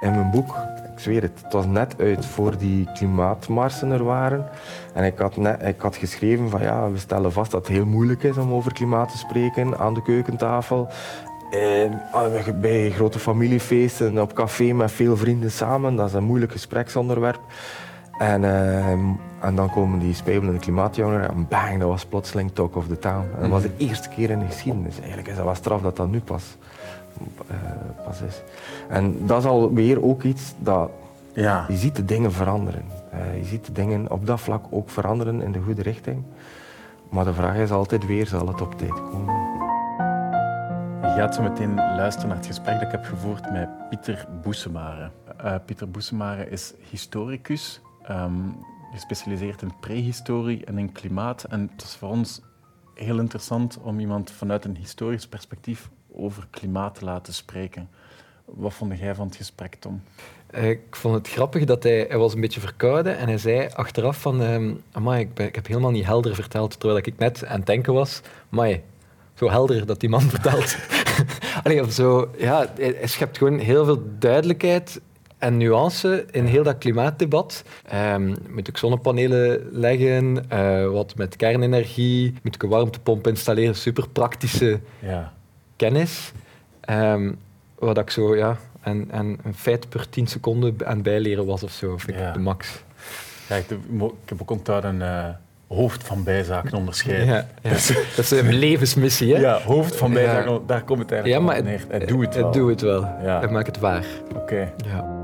in mijn boek. Ik zweer het, het was net uit voor die klimaatmarsen er waren. En ik had, net, ik had geschreven van ja, we stellen vast dat het heel moeilijk is om over klimaat te spreken aan de keukentafel. Eh, bij grote familiefeesten, op café met veel vrienden samen. Dat is een moeilijk gespreksonderwerp. En, uh, en dan komen die spijbelende klimaatjongeren en bang, dat was plotseling talk of the town. En dat was de eerste keer in de geschiedenis. Eigenlijk is dat wel straf dat dat nu pas, pas is. En dat is alweer ook iets dat... Ja. Je ziet de dingen veranderen. Uh, je ziet de dingen op dat vlak ook veranderen in de goede richting. Maar de vraag is altijd weer, zal het op tijd komen? Je gaat zo meteen luisteren naar het gesprek dat ik heb gevoerd met Pieter Boesemare. Uh, Pieter Boesemare is historicus, um, gespecialiseerd in prehistorie en in klimaat. En het is voor ons heel interessant om iemand vanuit een historisch perspectief over klimaat te laten spreken. Wat vond jij van het gesprek, Tom? Eh, ik vond het grappig dat hij, hij was een beetje verkouden en hij zei achteraf van um, amai, ik, ben, ik heb helemaal niet helder verteld, terwijl ik net aan het denken was, amai, zo helder dat die man vertelt. Allee, of zo, ja, hij, hij schept gewoon heel veel duidelijkheid en nuance in heel dat klimaatdebat. Um, moet ik zonnepanelen leggen, uh, wat met kernenergie, moet ik een warmtepomp installeren, super praktische ja. Kennis. Um, wat ik zo, ja, en, en een feit per tien seconden aan bijleren was of zo, vind ik de max. Ja, ik, ik heb ook ontdekt een uh, hoofd van bijzaken onderscheiden. Ja, ja. Dus, dat is een levensmissie, hè? Ja, hoofd van bijzaken, daar komt het eigenlijk ja, maar neer. Het, doe het wel. Het doe het wel. Ja. En maak het waar. Oké. Okay. Ja.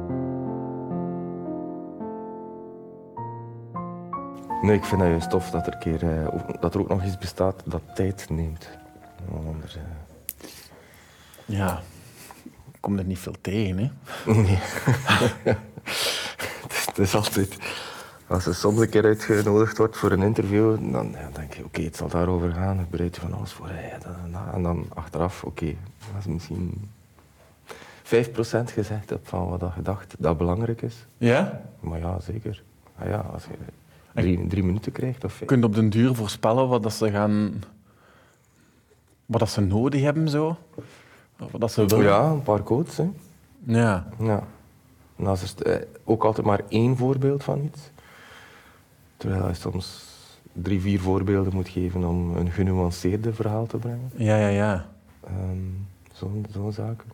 Nee, ik vind dat juist tof dat er, keer, uh, dat er ook nog iets bestaat dat tijd neemt. Anders, uh... Ja, ik kom er niet veel tegen, hè? Nee. het, is, altijd... Als er soms een keer uitgenodigd wordt voor een interview, dan ja, denk je, oké, het zal daarover gaan. Ik bereid je van alles voor. Dat, en, dan achteraf, oké, okay, dat is misschien 5% gezegd heb van wat je dacht dat belangrijk is. Ja? Maar ja, zeker. Ah, ja, als je drie, drie minuten krijgt. Of je op den duur voorspellen wat dat ze gaan... Wat dat ze nodig hebben, zo? Dat ze willen? Ja, een paar codes, hè. Ja. ja. En dat is eh, ook altijd maar één voorbeeld van iets. Terwijl je soms drie, vier voorbeelden moet geven om een genuanceerde verhaal te brengen. Ja, ja, ja. Um, Zo'n zo zaken.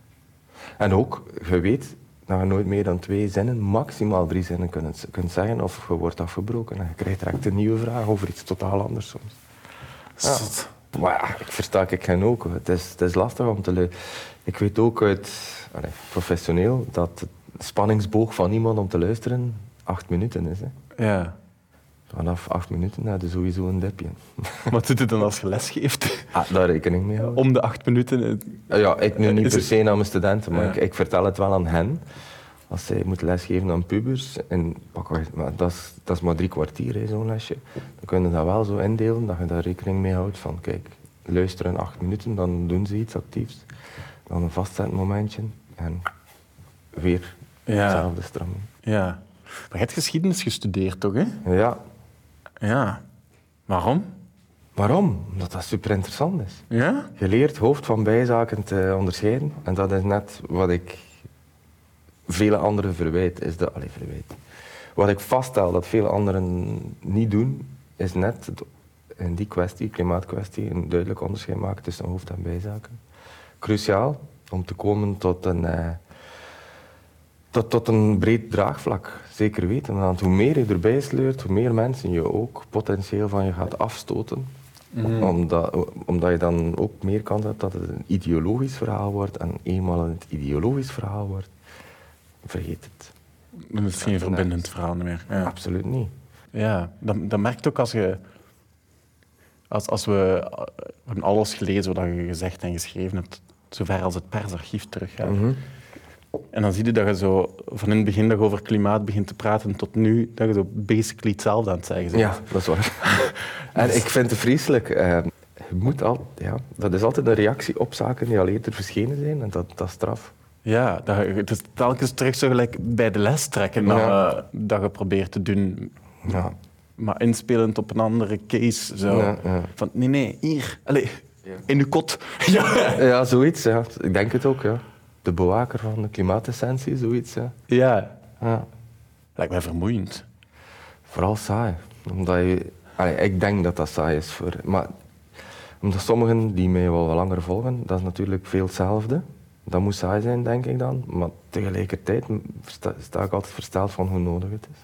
En ook, je weet, dat je nooit meer dan twee zinnen, maximaal drie zinnen kunt, kunt zeggen of je wordt afgebroken en je krijgt direct een nieuwe vraag over iets totaal anders soms. Ja. Maar ja, ik versta ik hen ook. Het is, het is lastig om te luisteren. Ik weet ook uit allez, professioneel dat de spanningsboog van iemand om te luisteren acht minuten is. Hè. Ja. Vanaf acht minuten heb je sowieso een dipje. Wat doet het dan als je lesgeeft? Ah, daar reken ik mee houden. Om de acht minuten? Ja, ik nu niet per se naar mijn studenten, maar ik, ik, vertel het wel aan hen. Als zij moeten lesgeven aan pubers, en pak, maar dat, is, dat is maar drie kwartier, zo'n lesje. Dan kun je dat wel zo indelen, dat je daar rekening mee houdt van, kijk, luisteren acht minuten, dan doen ze iets actiefs. Dan een vastzettend momentje en weer ja. hetzelfde stramming. Ja. Maar je hebt geschiedenis gestudeerd, toch? Hè? Ja, ja. Waarom? Waarom? Omdat dat super interessant is. Ja? Je leert hoofd van bijzaken te onderscheiden. En dat is net wat ik vele anderen verwijt. Is de, allez, verwijt. Wat ik vaststel dat veel anderen niet doen, is net in die kwestie, klimaatkwestie, een duidelijk onderscheid maken tussen hoofd- en bijzaken. Cruciaal om te komen tot een, uh, tot, tot een breed draagvlak. Zeker weten. Want hoe meer je erbij sleurt, hoe meer mensen je ook potentieel van je gaat afstoten. Mm. Omdat, omdat je dan ook meer kans hebt dat het een ideologisch verhaal wordt. En eenmaal het ideologisch verhaal wordt, vergeet het. Dan is het geen verbindend verhaal meer. Ja. Absoluut niet. Ja, dat, dat merkt ook als je... Als, als we, we hebben alles gelezen wat je gezegd en geschreven hebt, zover als het persarchief teruggaat. Mm en dan zie je dat je zo van in het begin dat je over klimaat begint te praten tot nu, dat je zo basically hetzelfde aan het zeggen bent. Ja, dat is waar. en ik vind het vreselijk. Uh, je moet al, ja, dat is altijd een reactie op zaken die al eerder verschenen zijn en dat, dat is straf. Ja, dat, het is telkens terug zo gelijk bij de les trekken dat, je, dat je probeert te doen. Ja. Maar inspelend op een andere case. Zo. Ja, Van nee, nee, hier. Allez, in uw kot. ja. ja, zoiets. Ja. Ik denk het ook, ja. de bewaker van de klimaatessentie, zoiets. hè. Ja. Ja. Lijkt mij vermoeiend. Vooral saai. Omdat je, allee, ik denk dat dat saai is. Voor, maar omdat sommigen die mij wel wat langer volgen, dat is natuurlijk veel hetzelfde. Dat moet saai zijn, denk ik dan. Maar tegelijkertijd sta, sta ik altijd versteld van hoe nodig het is.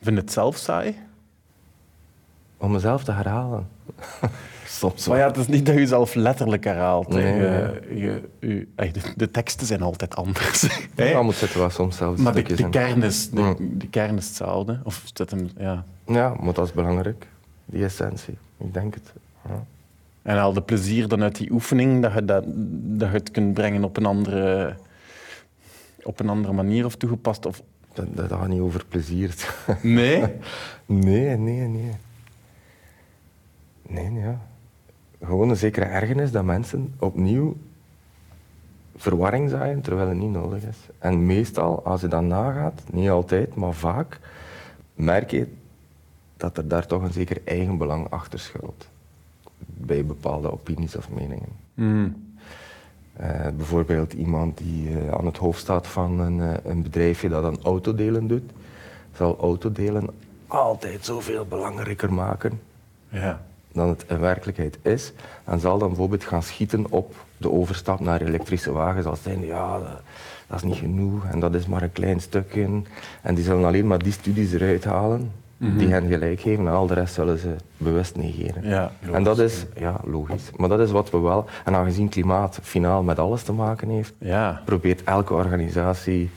Vind je het zelf saai? Om mezelf te herhalen. Soms Maar ja, het is niet dat je jezelf letterlijk herhaalt. Nee, Je, je, je- ey, de, de teksten zijn altijd anders. Ja, moet zitten wel soms zelfs Maar de, kern is, de, Ja. de kern is hetzelfde. Of zit hem, ja. Ja, maar dat is belangrijk. Die essentie. Ik denk het. Ja. En haal de plezier dan uit die oefening, dat je, dat, dat je het kunt brengen op een andere, op een andere manier of toegepast. Of... Dat, dat gaat niet over plezier. Nee? Nee, nee, nee. Nee, ja. Gewoon een zekere ergernis dat mensen opnieuw verwarring zaaien terwijl het niet nodig is. En meestal, als je dat nagaat, niet altijd, maar vaak, merk je dat er daar toch een zeker eigenbelang achter schuilt. Bij bepaalde opinies of meningen. Hmm. Eh, bijvoorbeeld iemand die eh, aan het hoofd staat van een, eh, een bedrijfje dat aan autodelen doet, zal autodelen altijd zoveel belangrijker maken Ja. dan het in werkelijkheid is. En zal dan bijvoorbeeld gaan schieten op de overstap naar elektrische wagens. Als zijn, ja, dat, dat is niet genoeg en dat is maar een klein stukje. En die zullen alleen maar die studies eruit halen die hen gelijk geven en al de rest zullen ze bewust negeren. Ja, en dat is, ja, logisch. Maar dat is wat we wel, en aangezien klimaat finaal met alles te maken heeft, Ja. probeert elke organisatie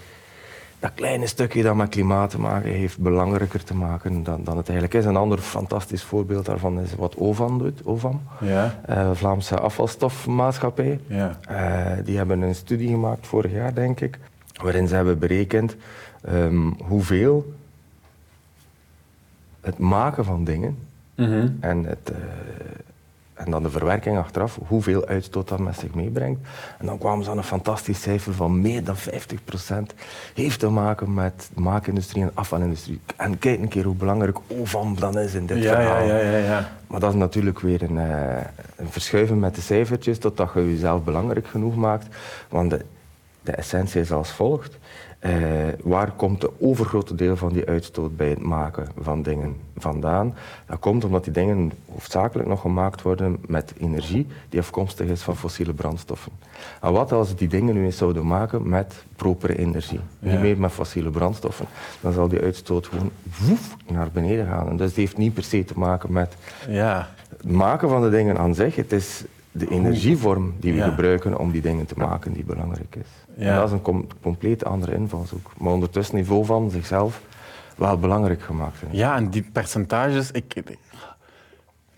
dat kleine stukje dat met klimaat te maken heeft belangrijker te maken dan, dan het eigenlijk is. Een ander fantastisch voorbeeld daarvan is wat OVAM doet. OVAM, Ja. eh, Vlaamse afvalstofmaatschappij. Ja. Eh, die hebben een studie gemaakt vorig jaar, denk ik, waarin ze hebben berekend ehm, hoeveel het maken van dingen Mhm. en, het, eh, en dan de verwerking achteraf, hoeveel uitstoot dat met zich meebrengt. En dan kwamen ze aan een fantastisch cijfer van meer dan 50% heeft te maken met de maakindustrie en afvalindustrie. En kijk een keer hoe belangrijk OVAM dan is in dit Ja, verhaal. ja, ja, ja, ja. Maar dat is natuurlijk weer een, eh, een verschuiven met de cijfertjes totdat je jezelf belangrijk genoeg maakt. Want de, de essentie is als volgt. Eh, waar komt de overgrote deel van die uitstoot bij het maken van dingen vandaan? Dat komt omdat die dingen hoofdzakelijk nog gemaakt worden met energie die afkomstig is van fossiele brandstoffen. En wat als die dingen nu eens zouden maken met propere energie, Ja. niet meer met fossiele brandstoffen? Dan zal die uitstoot gewoon woef, naar beneden gaan. En dus die heeft niet per se te maken met Ja. het maken van de dingen aan zich, het is de energievorm die we Ja. gebruiken om die dingen te maken die belangrijk is. Ja. En dat is een com- compleet andere invalshoek. Maar ondertussen niveau van zichzelf wel belangrijk gemaakt. Ja, en die percentages, ik, ik,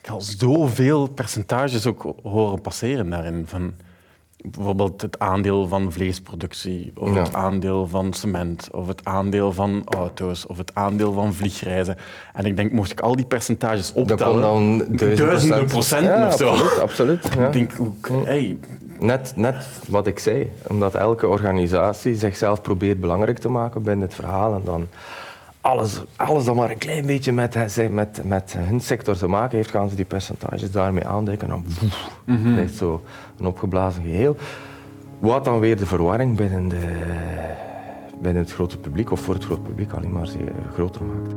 ik al zoveel percentages ook horen passeren daarin. Van bijvoorbeeld het aandeel van vleesproductie, of Ja. het aandeel van cement, of het aandeel van auto's, of het aandeel van vliegreizen. En ik denk, mocht ik al die percentages optellen, dan duizend duizenden procent Ja, of zo. Absoluut, absoluut. ja. Ik denk, hey, Net, net wat ik zei, omdat elke organisatie zichzelf probeert belangrijk te maken binnen het verhaal en dan alles, alles dat maar een klein beetje met, hè, met, met hun sector te maken heeft, gaan ze die percentages daarmee aandekken en dan woef, je zo een opgeblazen geheel. Wat dan weer de verwarring binnen, de, binnen het grote publiek, of voor het grote publiek alleen maar groter maakt.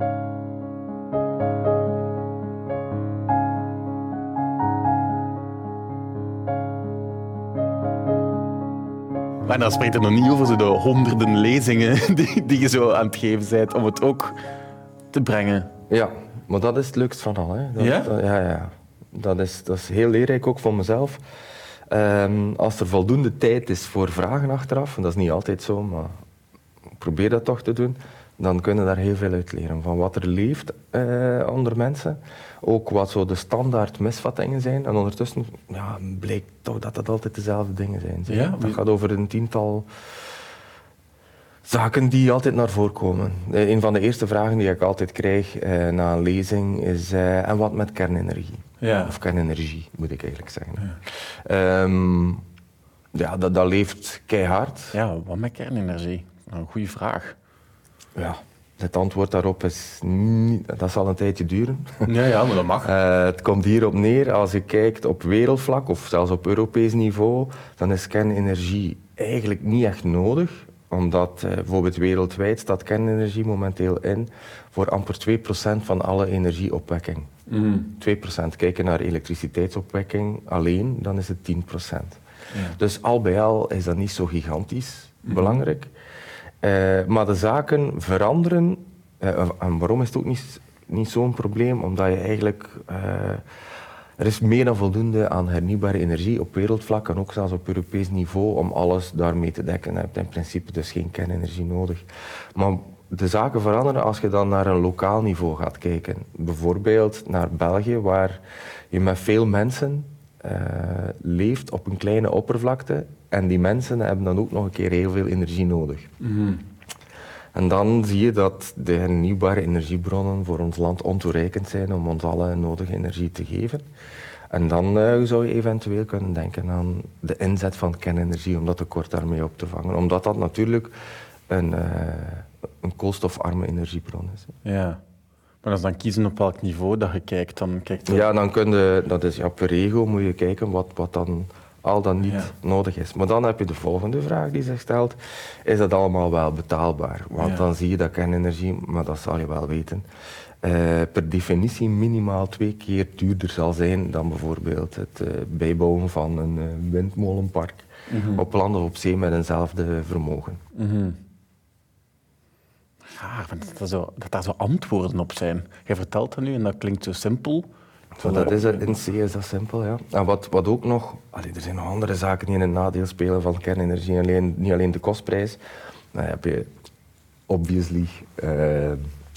Maar dan spreekt er nog niet over zo de honderden lezingen die, die je zo aan het geven bent om het ook te brengen. Ja, maar dat is het leukst van al. Hè. Dat, Ja? dat- ja, ja. Dat is, dat is heel leerrijk ook voor mezelf. Ehm, als er voldoende tijd is voor vragen achteraf, en dat is niet altijd zo, maar ik probeer dat toch te doen, dan kunnen we daar heel veel uit leren. Van wat er leeft eh, onder mensen, ook wat zo de standaard misvattingen zijn. En ondertussen ja, blijkt toch dat dat altijd dezelfde dingen zijn. zeg. Ja, Dat gaat over een tiental zaken die altijd naar voren komen. Eh, Een van de eerste vragen die ik altijd krijg eh, na een lezing is: eh, en wat met kernenergie? Ja. Of kernenergie, moet ik eigenlijk zeggen. Ja, ja dat, dat leeft keihard. Ja, wat met kernenergie? Nou, Een goede vraag. Ja. Het antwoord daarop is, niet, dat zal een tijdje duren. Ja, ja maar dat mag. Uh, het komt hierop neer, als je kijkt op wereldvlak of zelfs op Europees niveau, dan is kernenergie eigenlijk niet echt nodig omdat uh, bijvoorbeeld wereldwijd staat kernenergie momenteel in voor amper 2% van alle energieopwekking. Mm. 2%. Kijken naar elektriciteitsopwekking alleen, dan is het 10%. Ja. Dus al bij al is dat niet zo gigantisch mm. belangrijk. Uh, maar de zaken veranderen. Uh, en waarom is het ook niet, niet zo'n probleem? Omdat je eigenlijk er is meer dan voldoende aan hernieuwbare energie op wereldvlak en ook zelfs op Europees niveau om alles daarmee te dekken. Je hebt in principe dus geen kernenergie nodig. Maar de zaken veranderen als je dan naar een lokaal niveau gaat kijken. Bijvoorbeeld naar België, waar je met veel mensen uh, leeft op een kleine oppervlakte. En die mensen hebben dan ook nog een keer heel veel energie nodig. Mm. En dan zie je dat de hernieuwbare energiebronnen voor ons land ontoereikend zijn om ons alle nodige energie te geven. En dan uh, zou je eventueel kunnen denken aan de inzet van kernenergie om dat tekort daarmee op te vangen. Omdat dat natuurlijk een, uh, een koolstofarme energiebron is. Ja. Maar als dan kiezen op welk niveau dat je kijkt, dan kijkt je... Ja, dan kun je, dat is ja, per regio moet je kijken wat, wat dan al dan niet nodig is. Maar dan heb je de volgende vraag die zich stelt. Is dat allemaal wel betaalbaar? Want dan zie je dat kernenergie, maar dat zal je wel weten, uh, per definitie minimaal twee keer duurder zal zijn dan bijvoorbeeld het uh, bijbouwen van een uh, windmolenpark mm -hmm. op land of op zee met eenzelfde vermogen. Mm -hmm. Ja, dat, zo, dat daar zo antwoorden op zijn. Je vertelt dat nu en dat klinkt zo simpel. Dat is in C is dat simpel, ja. En wat, wat ook nog... Allee, er zijn nog andere zaken die in het nadeel spelen van kernenergie. Alleen, niet alleen de kostprijs. Dan heb je obviously uh,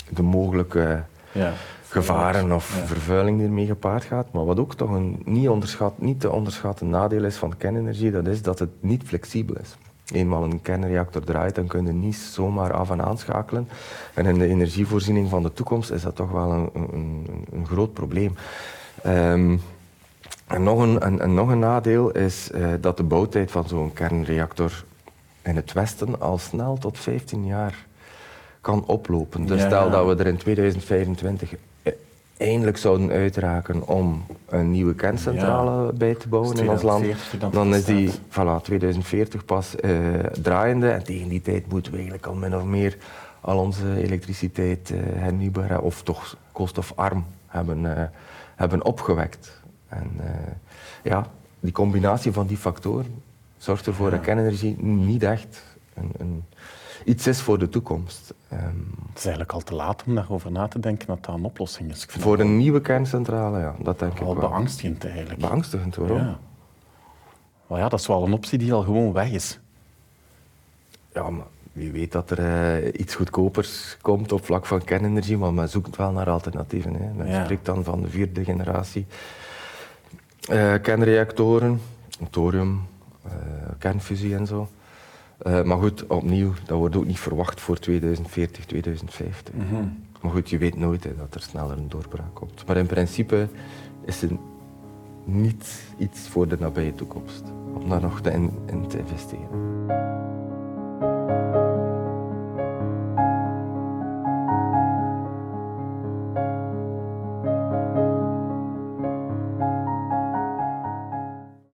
de mogelijke ja. gevaren of vervuiling die ermee gepaard gaat. Maar wat ook toch een niet, onderschat, niet te onderschatten nadeel is van kernenergie, dat is dat het niet flexibel is. Eenmaal een kernreactor draait, dan kun je niet zomaar af en aanschakelen. En in de energievoorziening van de toekomst is dat toch wel een, een, een groot probleem. Um, en nog een, nog een nadeel is uh, dat de bouwtijd van zo'n kernreactor in het Westen al snel tot 15 jaar kan oplopen. Dus stel dat we er in 2025 eindelijk zouden uitraken om een nieuwe kerncentrale bij te bouwen in ons land, dan is die voilà, 2040 pas uh, draaiende. En tegen die tijd moeten we eigenlijk al min of meer al onze elektriciteit uh, hernieuwbaar of toch koolstofarm hebben, uh, hebben opgewekt. En ja, die combinatie van die factoren zorgt ervoor dat kernenergie niet echt een, een iets is voor de toekomst. Um, het is eigenlijk al te laat om daarover na te denken dat dat een oplossing is. Voor een nieuwe kerncentrale, ja, dat denk ik wel. beangstigend eigenlijk. Beangstigend, waarom? Ja. Maar ja, dat is wel een optie die al gewoon weg is. Ja, maar wie weet dat er uh, iets goedkopers komt op vlak van kernenergie, maar men zoekt wel naar alternatieven. Hè. Men ja. spreekt dan van de vierde generatie uh, kernreactoren, thorium, uh, kernfusie en zo. Uh, maar goed, opnieuw, dat wordt ook niet verwacht voor 2040, 2050. Mm -hmm. Maar goed, je weet nooit hè, dat er sneller een doorbraak komt. Maar in principe is het niet iets voor de nabije toekomst om daar nog in, in te investeren.